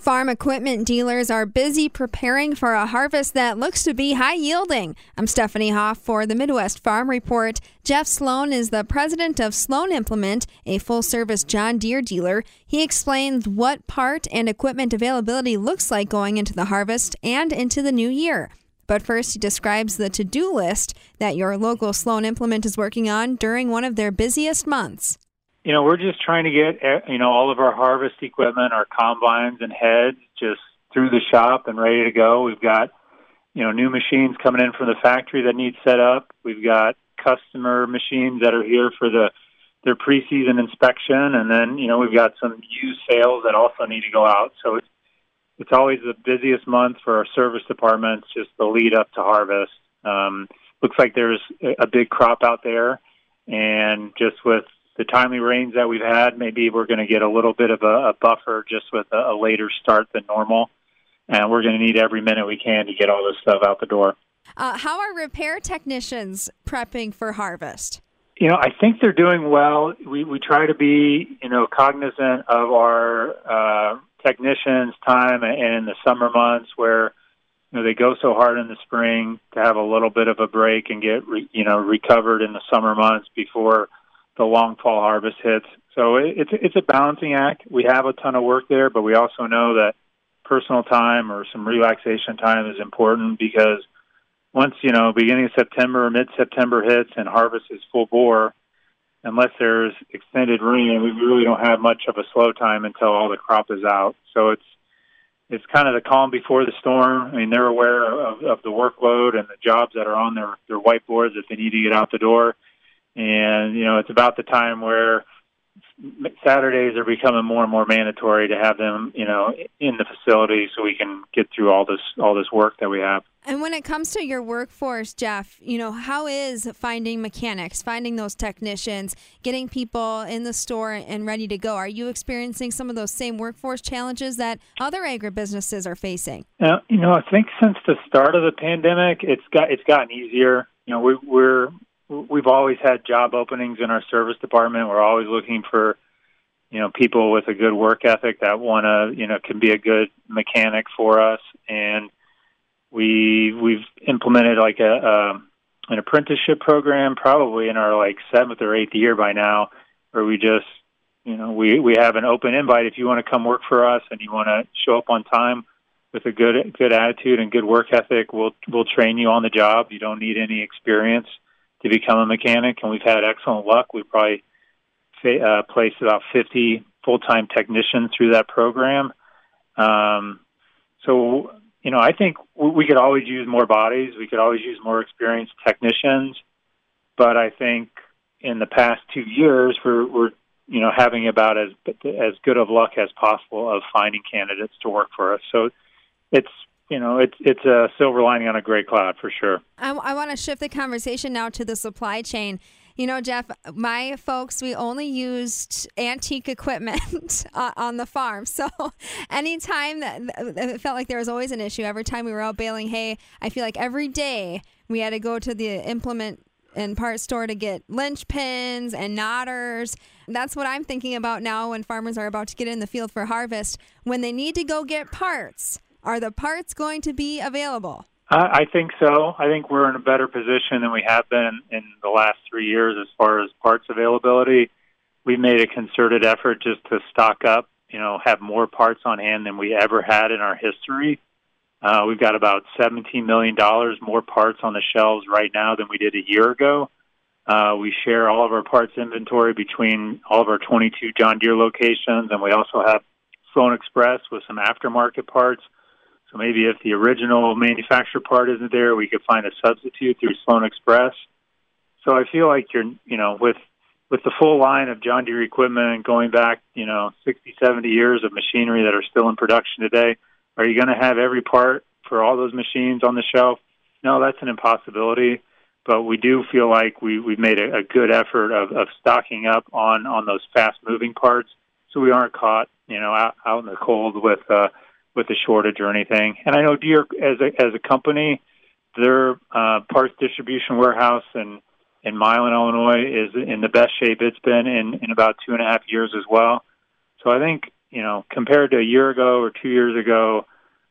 Farm equipment dealers are busy preparing for a harvest that looks to be high yielding. I'm Stephanie Hoff for the Midwest Farm Report. Jeff Sloan is the president of Sloan Implement, a full service John Deere dealer. He explains what part and equipment availability looks like going into the harvest and into the new year. But first, he describes the to do list that your local Sloan Implement is working on during one of their busiest months you know, we're just trying to get eh, you know all of our harvest equipment, our combines and heads, just through the shop and ready to go. We've got you know new machines coming in from the factory that need set up. We've got customer machines that are here for the their preseason inspection, and then you know we've got some used sales that also need to go out. So it's it's always the busiest month for our service departments, just the lead up to harvest. Um, looks like there's a big crop out there, and just with the timely rains that we've had, maybe we're going to get a little bit of a, a buffer just with a, a later start than normal. And we're going to need every minute we can to get all this stuff out the door. Uh, how are repair technicians prepping for harvest? You know, I think they're doing well. We we try to be, you know, cognizant of our uh, technicians' time and in the summer months where you know they go so hard in the spring to have a little bit of a break and get re, you know recovered in the summer months before the long fall harvest hits. So it's it's a balancing act. We have a ton of work there, but we also know that personal time or some relaxation time is important because once you know beginning of September mid September hits and harvest is full bore, unless there's extended rain, we really don't have much of a slow time until all the crop is out. So it's it's kind of the calm before the storm. I mean, they're aware of, of the workload and the jobs that are on their their whiteboards that they need to get out the door and you know it's about the time where Saturdays are becoming more and more mandatory to have them, you know, in the facility so we can get through all this all this work that we have. And when it comes to your workforce, Jeff, you know, how is finding mechanics, finding those technicians, getting people in the store and ready to go? Are you experiencing some of those same workforce challenges that other agribusinesses are facing? Uh, you know, I think since the start of the pandemic, it's got it's gotten easier. You know, we, we're we've always had job openings in our service department. We're always looking for, you know, people with a good work ethic that want to, you know, can be a good mechanic for us. And we we've implemented like a, a an apprenticeship program, probably in our like seventh or eighth year by now, where we just, you know, we we have an open invite if you want to come work for us and you want to show up on time with a good good attitude and good work ethic. We'll we'll train you on the job. You don't need any experience to become a mechanic, and we've had excellent luck. We've probably uh, placed about 50 full-time technicians through that program. Um, so, you know, I think we could always use more bodies. We could always use more experienced technicians. But I think in the past two years, we're, we're you know having about as as good of luck as possible of finding candidates to work for us. So it's you know, it's it's a silver lining on a gray cloud for sure. I, I want to shift the conversation now to the supply chain. You know, Jeff, my folks, we only used antique equipment on the farm. So anytime that it felt like there was always an issue, every time we were out baling hay, I feel like every day we had to go to the implement and part store to get linchpins and knotters. That's what I'm thinking about now when farmers are about to get in the field for harvest. When they need to go get parts, are the parts going to be available? I think so. I think we're in a better position than we have been in the last three years as far as parts availability. We've made a concerted effort just to stock up, you know, have more parts on hand than we ever had in our history. Uh, we've got about $17 million more parts on the shelves right now than we did a year ago. Uh, we share all of our parts inventory between all of our 22 John Deere locations, and we also have Sloan Express with some aftermarket parts. So maybe if the original manufacturer part isn't there, we could find a substitute through Sloan Express. So I feel like you're, you know, with with the full line of John Deere equipment going back, you know, 60, 70 years of machinery that are still in production today, are you going to have every part for all those machines on the shelf? No, that's an impossibility. But we do feel like we, we've made a, a good effort of, of stocking up on, on those fast moving parts so we aren't caught you know, out, out in the cold with uh, with a shortage or anything. And I know Deere as a as a company, their uh, parts distribution warehouse in in Milan, Illinois, is in the best shape it's been in in about two and a half years as well. So I think you know, compared to a year ago or two years ago,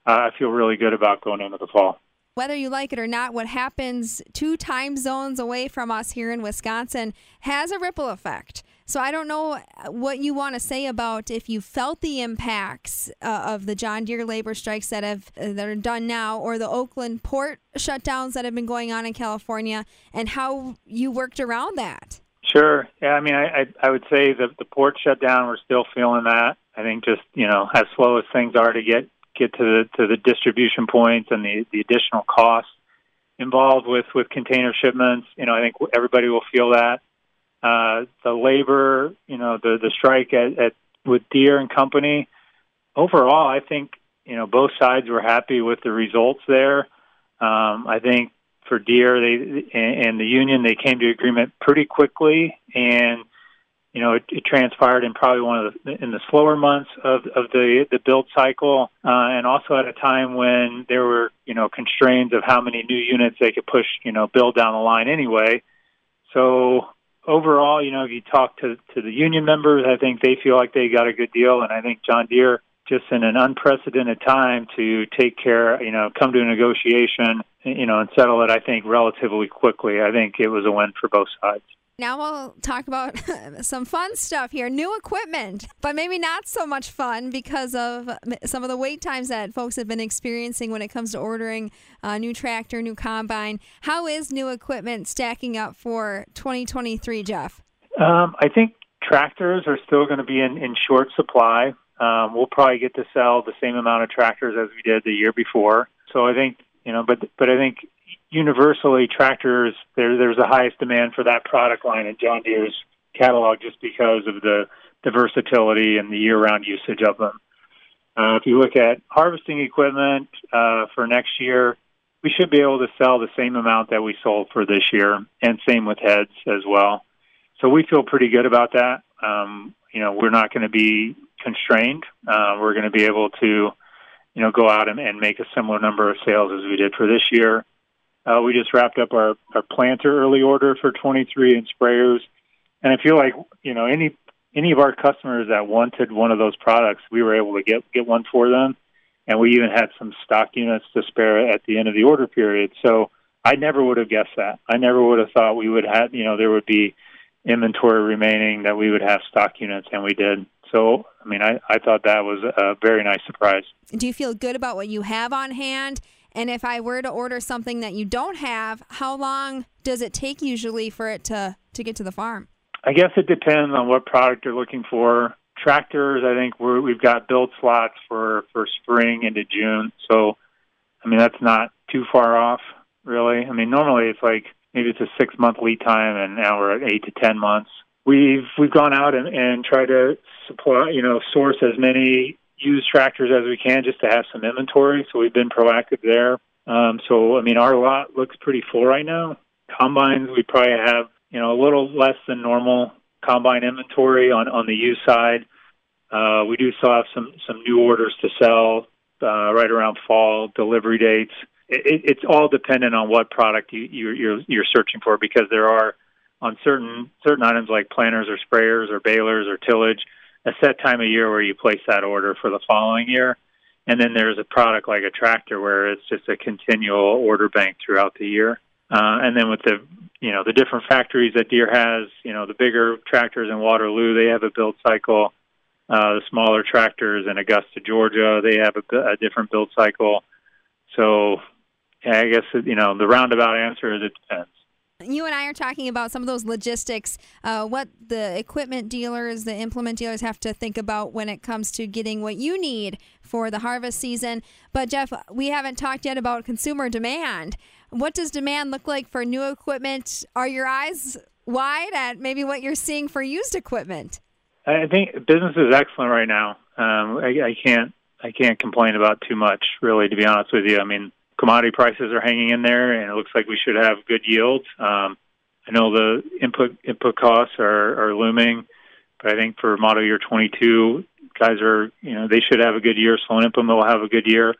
uh, I feel really good about going into the fall whether you like it or not, what happens two time zones away from us here in Wisconsin has a ripple effect. So I don't know what you want to say about if you felt the impacts uh, of the John Deere labor strikes that have uh, that are done now, or the Oakland port shutdowns that have been going on in California, and how you worked around that. Sure. Yeah. I mean, I I, I would say that the port shutdown, we're still feeling that. I think just you know, as slow as things are to get get to the to the distribution points and the the additional costs involved with with container shipments. You know, I think everybody will feel that. Uh, the labor, you know, the the strike at, at with Deere and Company. Overall, I think you know both sides were happy with the results there. Um, I think for Deere they and the union they came to agreement pretty quickly, and you know, it, it transpired in probably one of the in the slower months of of the the build cycle, uh, and also at a time when there were you know constraints of how many new units they could push you know build down the line anyway. So overall, you know, if you talk to to the union members, I think they feel like they got a good deal, and I think John Deere just in an unprecedented time to take care, you know, come to a negotiation, you know, and settle it. I think relatively quickly. I think it was a win for both sides. Now we'll talk about some fun stuff here. New equipment, but maybe not so much fun because of some of the wait times that folks have been experiencing when it comes to ordering a new tractor, new combine. How is new equipment stacking up for 2023, Jeff? Um, I think tractors are still going to be in, in short supply. Um, we'll probably get to sell the same amount of tractors as we did the year before. So I think you know, but but I think universally tractors there there's the highest demand for that product line in John Deere's catalog just because of the the versatility and the year-round usage of them. Uh, if you look at harvesting equipment uh, for next year, we should be able to sell the same amount that we sold for this year, and same with heads as well. So we feel pretty good about that. Um, you know, we're not going to be constrained. Uh, we're going to be able to, you know, go out and, and make a similar number of sales as we did for this year. Uh, we just wrapped up our, our planter early order for 23 and sprayers. And I feel like, you know, any any of our customers that wanted one of those products, we were able to get get one for them. And we even had some stock units to spare at the end of the order period. So I never would have guessed that. I never would have thought we would have, you know, there would be inventory remaining that we would have stock units, and we did. So, I mean, I, I thought that was a very nice surprise. Do you feel good about what you have on hand? And if I were to order something that you don't have, how long does it take usually for it to, to get to the farm? I guess it depends on what product you're looking for. Tractors, I think we're, we've got build slots for, for spring into June. So, I mean, that's not too far off, really. I mean, normally it's like maybe it's a six month lead time, and now we're at eight to ten months. We've we've gone out and, and tried to supply, you know, source as many used tractors as we can just to have some inventory. So we've been proactive there. Um, so I mean, our lot looks pretty full right now. Combines, we probably have you know a little less than normal combine inventory on on the used side. Uh, we do still have some some new orders to sell uh, right around fall delivery dates. It, it's all dependent on what product you, you, you're you're searching for because there are on certain certain items like planters or sprayers or balers or tillage a set time of year where you place that order for the following year. And then there's a product like a tractor where it's just a continual order bank throughout the year. Uh, and then with the you know the different factories that Deere has, you know the bigger tractors in Waterloo, they have a build cycle. Uh, the smaller tractors in Augusta, Georgia, they have a, a different build cycle. So, I guess you know the roundabout answer is it depends. You and I are talking about some of those logistics, uh, what the equipment dealers, the implement dealers have to think about when it comes to getting what you need for the harvest season. But, Jeff, we haven't talked yet about consumer demand. What does demand look like for new equipment? Are your eyes wide at maybe what you're seeing for used equipment? I think business is excellent right now. Um, I, I can't I can't complain about too much, really, to be honest with you. I mean, commodity prices are hanging in there, and it looks like we should have good yields. Um, I know the input input costs are, are looming, but I think for model year 22, guys are, you know, they should have a good year. Sloan Implement will have a good year.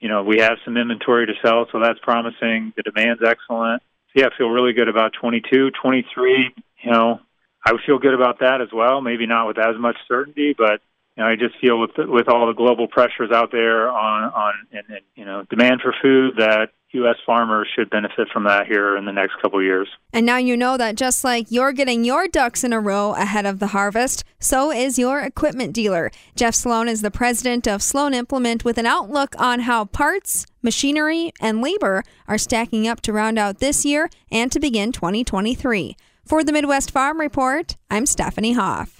You know, we have some inventory to sell, so that's promising. The demand's excellent. So yeah, I feel really good about 22, 23. You know, I would feel good about that as well. Maybe not with as much certainty, but know, I just feel with with all the global pressures out there on on and, and you know demand for food that U.S. farmers should benefit from that here in the next couple years. And now you know that just like you're getting your ducks in a row ahead of the harvest, so is your equipment dealer. Jeff Sloan is the president of Sloan Implement with an outlook on how parts, machinery, and labor are stacking up to round out this year and to begin 2023. For the Midwest Farm Report, I'm Stephanie Hoff.